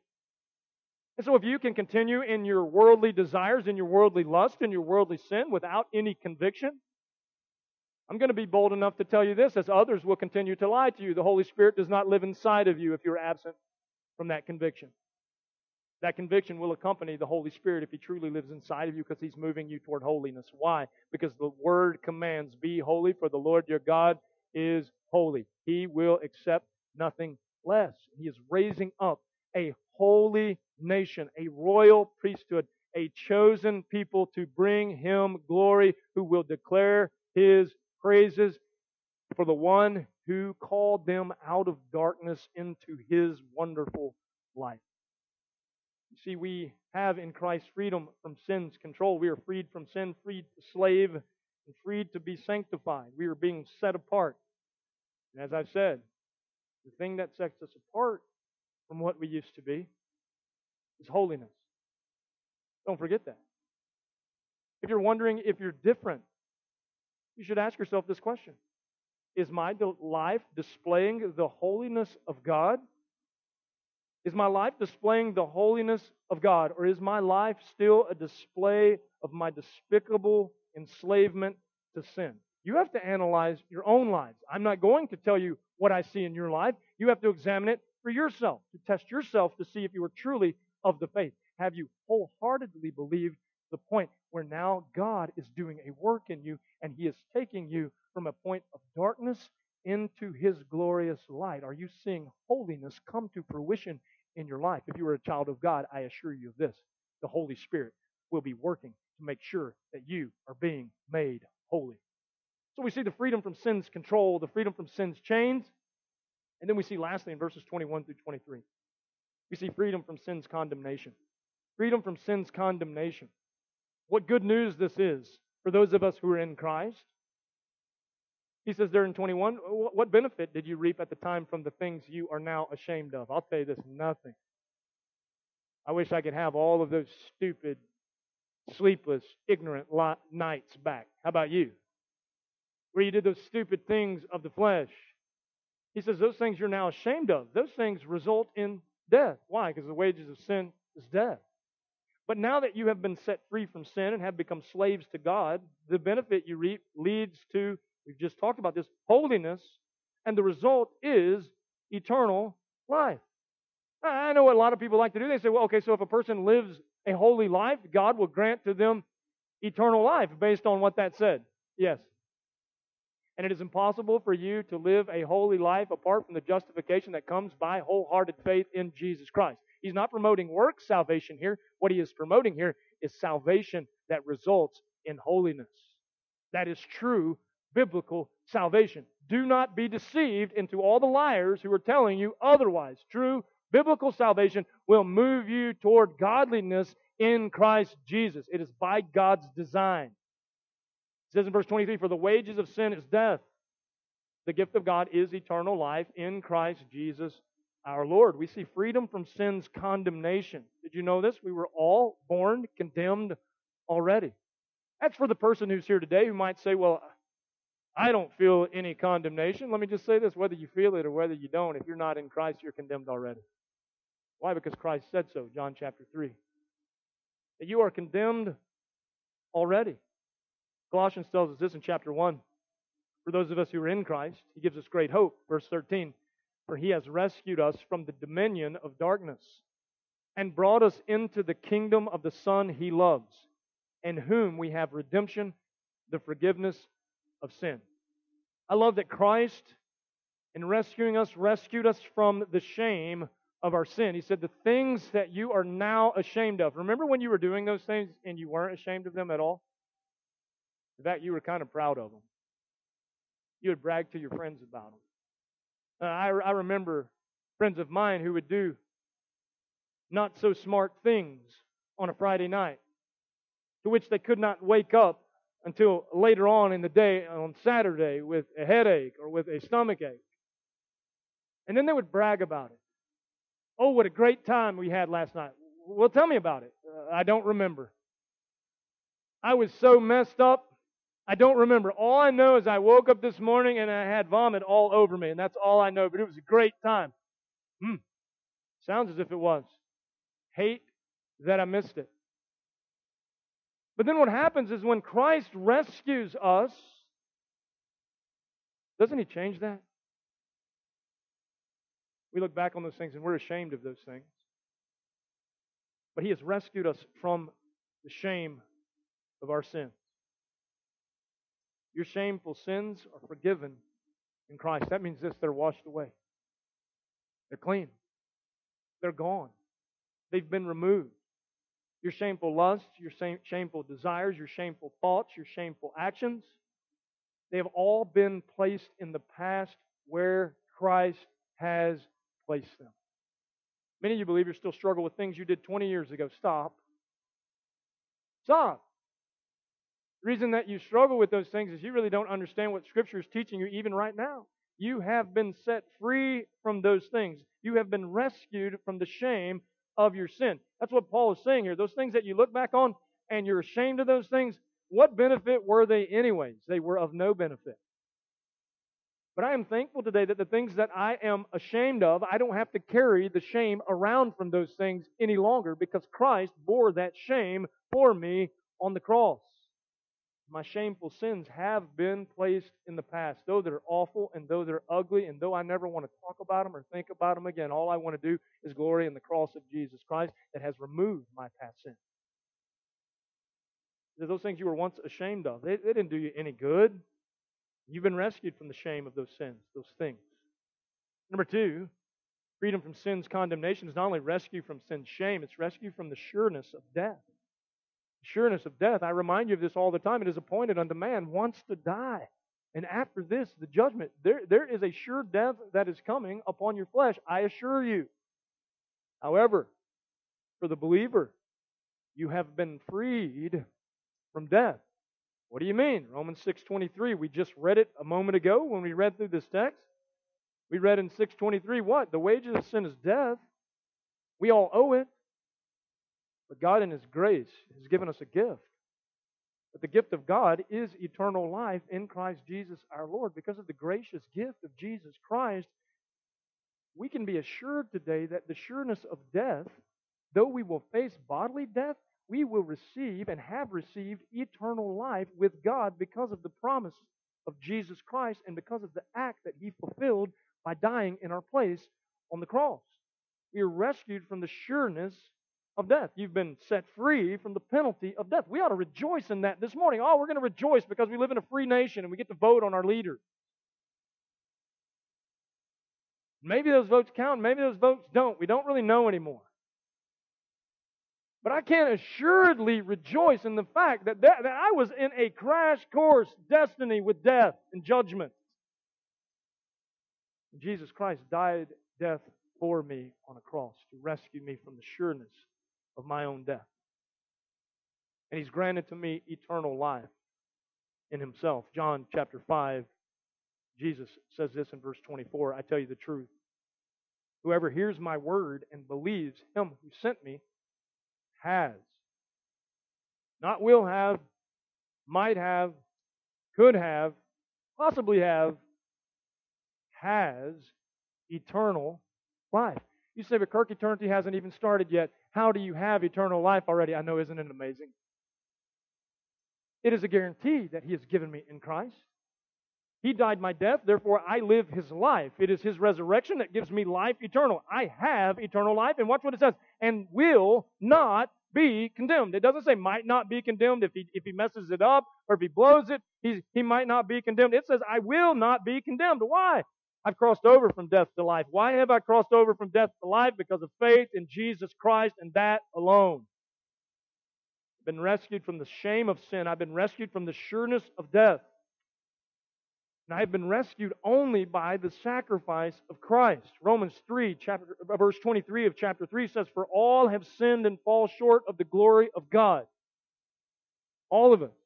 And so if you can continue in your worldly desires, in your worldly lust, in your worldly sin without any conviction, I'm going to be bold enough to tell you this, as others will continue to lie to you. The Holy Spirit does not live inside of you if you're absent from that conviction. That conviction will accompany the Holy Spirit if He truly lives inside of you because He's moving you toward holiness. Why? Because the Word commands, Be holy, for the Lord your God is holy. He will accept nothing less. He is raising up a holy nation, a royal priesthood, a chosen people to bring Him glory, who will declare His praises for the one who called them out of darkness into his wonderful light. You see, we have in Christ freedom from sin's control. We are freed from sin, freed to slave, and freed to be sanctified. We are being set apart. And as I've said, the thing that sets us apart from what we used to be is holiness. Don't forget that. If you're wondering if you're different you should ask yourself this question Is my life displaying the holiness of God? Is my life displaying the holiness of God, or is my life still a display of my despicable enslavement to sin? You have to analyze your own lives. I'm not going to tell you what I see in your life. You have to examine it for yourself, to test yourself to see if you are truly of the faith. Have you wholeheartedly believed the point where now God is doing a work in you and He is taking you from a point of darkness into His glorious light. Are you seeing holiness come to fruition in your life? If you are a child of God, I assure you of this the Holy Spirit will be working to make sure that you are being made holy. So we see the freedom from sin's control, the freedom from sin's chains, and then we see lastly in verses 21 through 23, we see freedom from sin's condemnation. Freedom from sin's condemnation. What good news this is for those of us who are in Christ. He says there in 21, what benefit did you reap at the time from the things you are now ashamed of? I'll tell you this nothing. I wish I could have all of those stupid, sleepless, ignorant nights back. How about you? Where you did those stupid things of the flesh. He says those things you're now ashamed of, those things result in death. Why? Because the wages of sin is death. But now that you have been set free from sin and have become slaves to God, the benefit you reap leads to, we've just talked about this, holiness, and the result is eternal life. I know what a lot of people like to do. They say, well, okay, so if a person lives a holy life, God will grant to them eternal life based on what that said. Yes. And it is impossible for you to live a holy life apart from the justification that comes by wholehearted faith in Jesus Christ. He's not promoting work salvation here. What he is promoting here is salvation that results in holiness. That is true biblical salvation. Do not be deceived into all the liars who are telling you otherwise. True biblical salvation will move you toward godliness in Christ Jesus. It is by God's design. It says in verse 23 For the wages of sin is death. The gift of God is eternal life in Christ Jesus our Lord. We see freedom from sin's condemnation. Did you know this? We were all born condemned already. That's for the person who's here today who might say, Well, I don't feel any condemnation. Let me just say this whether you feel it or whether you don't, if you're not in Christ, you're condemned already. Why? Because Christ said so, John chapter 3. That you are condemned already. Colossians tells us this in chapter 1. For those of us who are in Christ, he gives us great hope. Verse 13 For he has rescued us from the dominion of darkness and brought us into the kingdom of the Son he loves, in whom we have redemption, the forgiveness of sin. I love that Christ, in rescuing us, rescued us from the shame of our sin. He said, The things that you are now ashamed of. Remember when you were doing those things and you weren't ashamed of them at all? In fact, you were kind of proud of them. You would brag to your friends about them. Uh, I, I remember friends of mine who would do not so smart things on a Friday night, to which they could not wake up until later on in the day on Saturday with a headache or with a stomach ache. And then they would brag about it. Oh, what a great time we had last night. Well, tell me about it. Uh, I don't remember. I was so messed up. I don't remember. All I know is I woke up this morning and I had vomit all over me, and that's all I know. But it was a great time. Hmm. Sounds as if it was. Hate that I missed it. But then what happens is when Christ rescues us, doesn't He change that? We look back on those things and we're ashamed of those things. But He has rescued us from the shame of our sins. Your shameful sins are forgiven in Christ. That means this they're washed away, they're clean, they're gone, they've been removed. Your shameful lusts, your shameful desires, your shameful thoughts, your shameful actions, they have all been placed in the past where Christ has placed them. Many of you believers still struggle with things you did 20 years ago. Stop. Stop. Reason that you struggle with those things is you really don't understand what Scripture is teaching you even right now. You have been set free from those things. You have been rescued from the shame of your sin. That's what Paul is saying here. Those things that you look back on and you're ashamed of those things, what benefit were they, anyways? They were of no benefit. But I am thankful today that the things that I am ashamed of, I don't have to carry the shame around from those things any longer because Christ bore that shame for me on the cross. My shameful sins have been placed in the past. Though they're awful and though they're ugly and though I never want to talk about them or think about them again, all I want to do is glory in the cross of Jesus Christ that has removed my past sins. Those things you were once ashamed of, they, they didn't do you any good. You've been rescued from the shame of those sins, those things. Number two, freedom from sin's condemnation is not only rescue from sin's shame, it's rescue from the sureness of death. Sureness of death, I remind you of this all the time. It is appointed unto man once to die. And after this, the judgment. There, there is a sure death that is coming upon your flesh, I assure you. However, for the believer, you have been freed from death. What do you mean? Romans 6:23. We just read it a moment ago when we read through this text. We read in 6:23 what? The wages of sin is death. We all owe it. But God in his grace has given us a gift. But the gift of God is eternal life in Christ Jesus our Lord. Because of the gracious gift of Jesus Christ, we can be assured today that the sureness of death, though we will face bodily death, we will receive and have received eternal life with God because of the promise of Jesus Christ and because of the act that He fulfilled by dying in our place on the cross. We are rescued from the sureness of death. You've been set free from the penalty of death. We ought to rejoice in that this morning. Oh, we're going to rejoice because we live in a free nation and we get to vote on our leaders. Maybe those votes count, maybe those votes don't. We don't really know anymore. But I can assuredly rejoice in the fact that, that, that I was in a crash course destiny with death and judgment. Jesus Christ died death for me on a cross to rescue me from the sureness of my own death. And He's granted to me eternal life in Himself. John chapter 5, Jesus says this in verse 24 I tell you the truth. Whoever hears my word and believes Him who sent me has. Not will have, might have, could have, possibly have, has eternal life. You say, but Kirk, eternity hasn't even started yet. How do you have eternal life already? I know, isn't it amazing? It is a guarantee that He has given me in Christ. He died my death, therefore I live His life. It is His resurrection that gives me life eternal. I have eternal life, and watch what it says, and will not be condemned. It doesn't say might not be condemned if he, if he messes it up or if he blows it, he, he might not be condemned. It says, I will not be condemned. Why? I've crossed over from death to life. Why have I crossed over from death to life? Because of faith in Jesus Christ and that alone. I've been rescued from the shame of sin. I've been rescued from the sureness of death. And I have been rescued only by the sacrifice of Christ. Romans 3, chapter, uh, verse 23 of chapter 3 says, For all have sinned and fall short of the glory of God. All of us.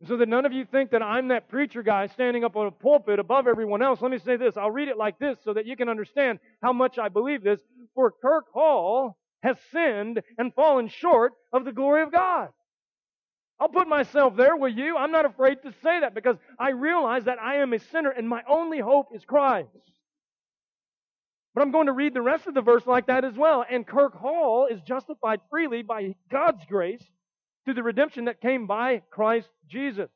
And so that none of you think that I'm that preacher guy standing up on a pulpit above everyone else. Let me say this. I'll read it like this so that you can understand how much I believe this. For Kirk Hall has sinned and fallen short of the glory of God. I'll put myself there with you. I'm not afraid to say that because I realize that I am a sinner and my only hope is Christ. But I'm going to read the rest of the verse like that as well. And Kirk Hall is justified freely by God's grace through the redemption that came by Christ Jesus.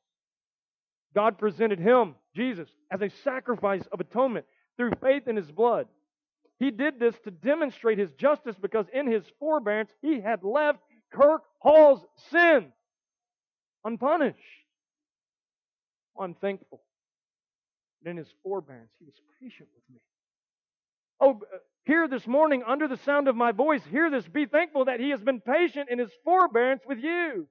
God presented him, Jesus, as a sacrifice of atonement through faith in his blood. He did this to demonstrate his justice because in his forbearance he had left Kirk Hall's sin unpunished. I'm thankful. And in his forbearance, he was patient with me. Oh, here this morning, under the sound of my voice, hear this. Be thankful that he has been patient in his forbearance with you.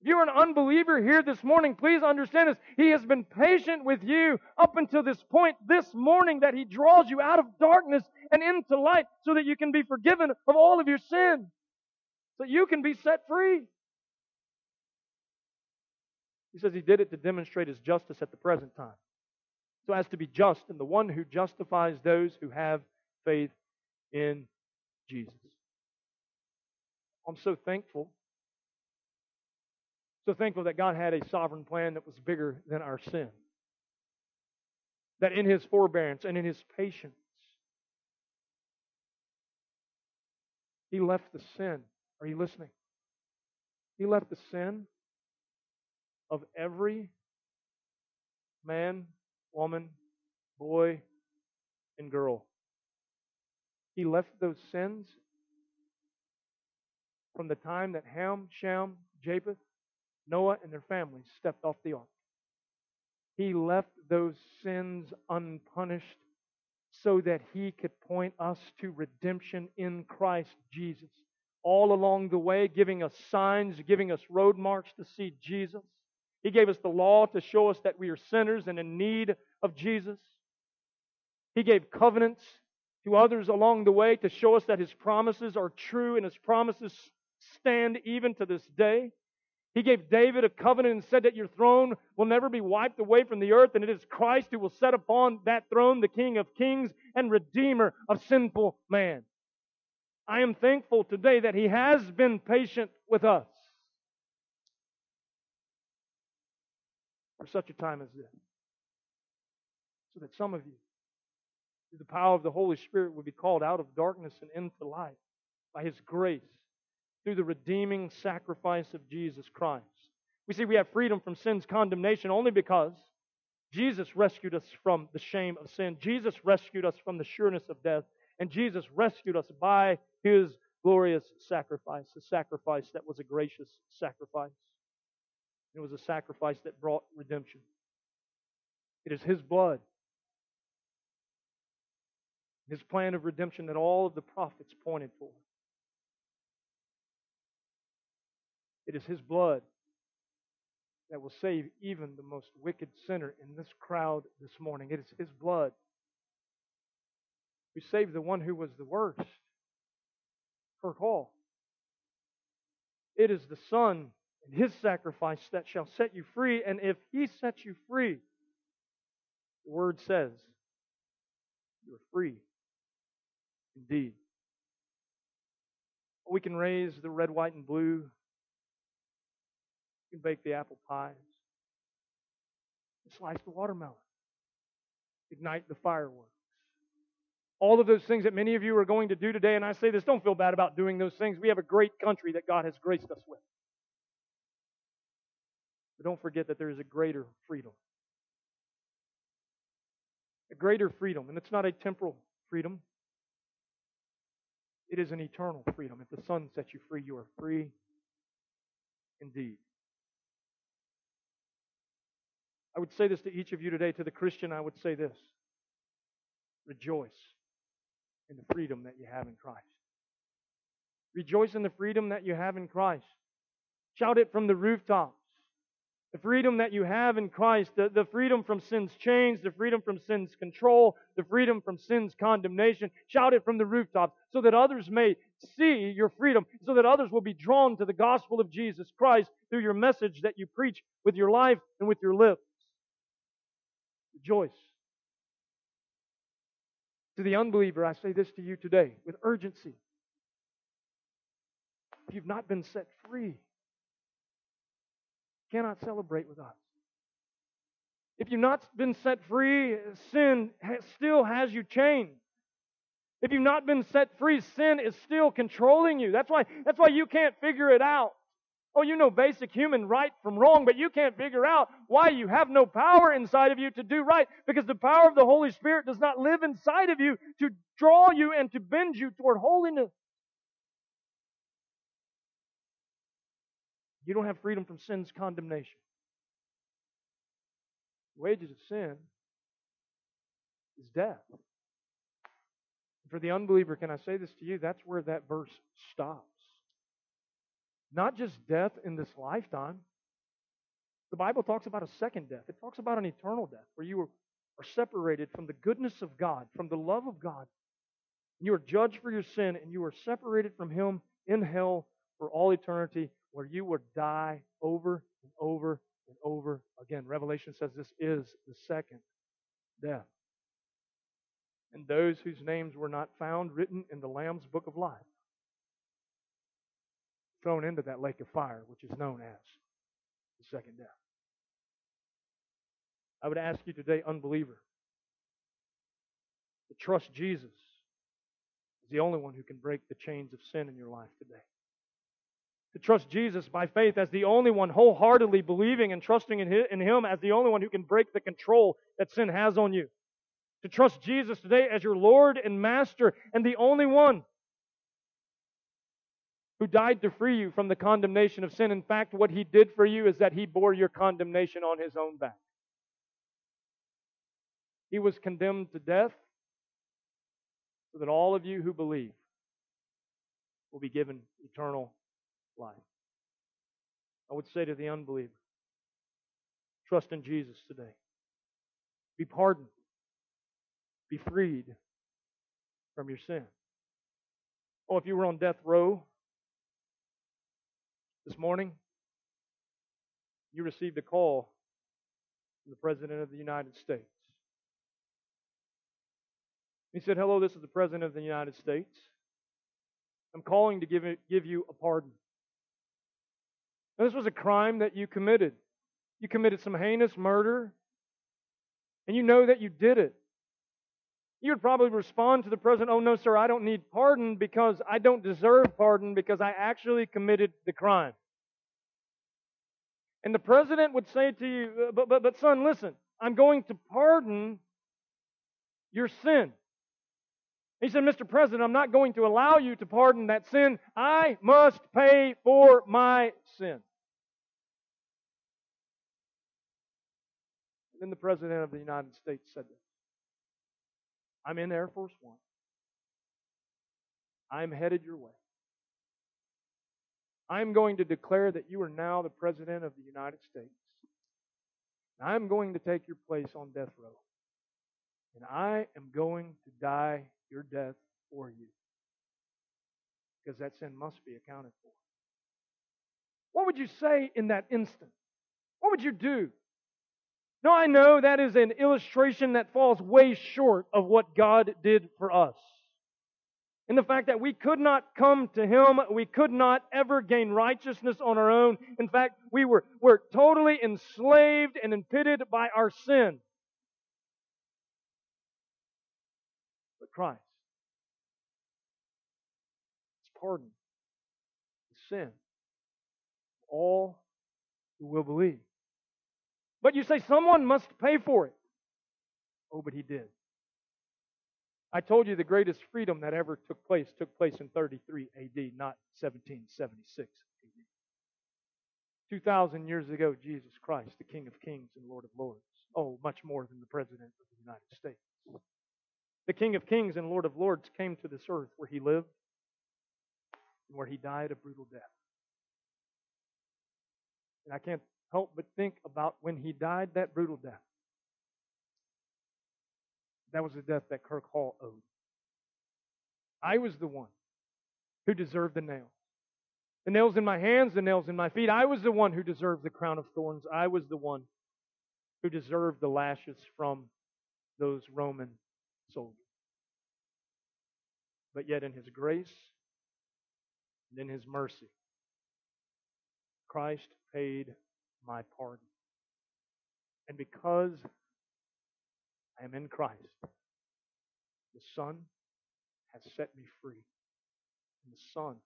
If you're an unbeliever here this morning, please understand this. He has been patient with you up until this point this morning that he draws you out of darkness and into light so that you can be forgiven of all of your sins, so you can be set free. He says he did it to demonstrate his justice at the present time, so as to be just and the one who justifies those who have faith in Jesus. I'm so thankful. So thankful that God had a sovereign plan that was bigger than our sin. That in his forbearance and in his patience, he left the sin. Are you listening? He left the sin of every man, woman, boy, and girl. He left those sins from the time that Ham, Shem, Japheth, Noah, and their families stepped off the ark. He left those sins unpunished so that he could point us to redemption in Christ Jesus. All along the way, giving us signs, giving us road marks to see Jesus. He gave us the law to show us that we are sinners and in need of Jesus. He gave covenants to others along the way to show us that His promises are true and His promises stand even to this day. He gave David a covenant and said that your throne will never be wiped away from the earth, and it is Christ who will set upon that throne the King of kings and Redeemer of sinful man. I am thankful today that He has been patient with us. For such a time as this. So that some of you, through the power of the Holy Spirit, would be called out of darkness and into light by His grace through the redeeming sacrifice of Jesus Christ. We see we have freedom from sin's condemnation only because Jesus rescued us from the shame of sin. Jesus rescued us from the sureness of death. And Jesus rescued us by His glorious sacrifice, a sacrifice that was a gracious sacrifice. It was a sacrifice that brought redemption. It is His blood, His plan of redemption that all of the prophets pointed for. It is His blood that will save even the most wicked sinner in this crowd this morning. It is His blood who saved the one who was the worst, Kirk Hall. It is the Son and his sacrifice that shall set you free. And if he sets you free, the word says, you're free indeed. We can raise the red, white, and blue. We can bake the apple pies. Slice the watermelon. Ignite the fireworks. All of those things that many of you are going to do today, and I say this, don't feel bad about doing those things. We have a great country that God has graced us with. But don't forget that there is a greater freedom. A greater freedom. And it's not a temporal freedom, it is an eternal freedom. If the Son sets you free, you are free indeed. I would say this to each of you today. To the Christian, I would say this Rejoice in the freedom that you have in Christ. Rejoice in the freedom that you have in Christ. Shout it from the rooftops. The freedom that you have in Christ, the, the freedom from sin's chains, the freedom from sin's control, the freedom from sin's condemnation. Shout it from the rooftops so that others may see your freedom, so that others will be drawn to the gospel of Jesus Christ through your message that you preach with your life and with your lips. Rejoice. To the unbeliever, I say this to you today with urgency. If you've not been set free, cannot celebrate with us. If you've not been set free, sin still has you chained. If you've not been set free, sin is still controlling you. That's why, that's why you can't figure it out. Oh, you know basic human right from wrong, but you can't figure out why you have no power inside of you to do right because the power of the Holy Spirit does not live inside of you to draw you and to bend you toward holiness. You don't have freedom from sin's condemnation. The wages of sin is death. For the unbeliever, can I say this to you? That's where that verse stops. Not just death in this lifetime. The Bible talks about a second death. It talks about an eternal death where you are separated from the goodness of God, from the love of God. You are judged for your sin and you are separated from Him in hell for all eternity where you will die over and over and over again. Revelation says this is the second death. And those whose names were not found written in the Lamb's book of life thrown into that lake of fire, which is known as the second death. I would ask you today, unbeliever, to trust Jesus as the only one who can break the chains of sin in your life today. To trust Jesus by faith as the only one wholeheartedly believing and trusting in Him as the only one who can break the control that sin has on you. To trust Jesus today as your Lord and Master and the only one who died to free you from the condemnation of sin. In fact, what he did for you is that he bore your condemnation on his own back. He was condemned to death so that all of you who believe will be given eternal life. I would say to the unbeliever, trust in Jesus today. Be pardoned. Be freed from your sin. Oh, if you were on death row, this morning, you received a call from the President of the United States. He said, Hello, this is the President of the United States. I'm calling to give, give you a pardon. Now, this was a crime that you committed. You committed some heinous murder, and you know that you did it. You would probably respond to the president, Oh, no, sir, I don't need pardon because I don't deserve pardon because I actually committed the crime. And the president would say to you, uh, But, but, but son, listen, I'm going to pardon your sin. He said, Mr. President, I'm not going to allow you to pardon that sin. I must pay for my sin. The President of the United States said this I'm in Air Force One. I'm headed your way. I'm going to declare that you are now the President of the United States. I'm going to take your place on death row. And I am going to die your death for you. Because that sin must be accounted for. What would you say in that instant? What would you do? No, I know that is an illustration that falls way short of what God did for us. In the fact that we could not come to Him, we could not ever gain righteousness on our own. In fact, we were, were totally enslaved and impeded by our sin. But Christ, His pardon, His sin, all who will believe. But you say someone must pay for it. Oh, but he did. I told you the greatest freedom that ever took place took place in 33 AD, not 1776 AD. 2,000 years ago, Jesus Christ, the King of Kings and Lord of Lords. Oh, much more than the President of the United States. The King of Kings and Lord of Lords came to this earth where he lived and where he died a brutal death. And I can't help but think about when he died that brutal death. That was the death that Kirk Hall owed. I was the one who deserved the nails. The nails in my hands, the nails in my feet. I was the one who deserved the crown of thorns. I was the one who deserved the lashes from those Roman soldiers. But yet, in His grace and in His mercy, Christ paid my pardon. And because I am in Christ, the Son has set me free. And the Son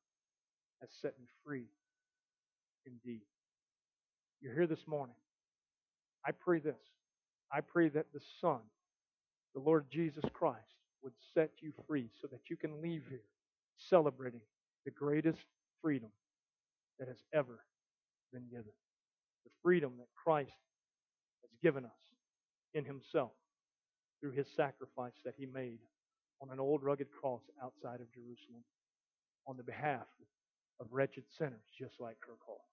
has set me free indeed. You're here this morning. I pray this. I pray that the Son, the Lord Jesus Christ, would set you free so that you can leave here celebrating the greatest freedom that has ever been given. Freedom that Christ has given us in Himself through His sacrifice that He made on an old rugged cross outside of Jerusalem on the behalf of wretched sinners just like Kirk Hall.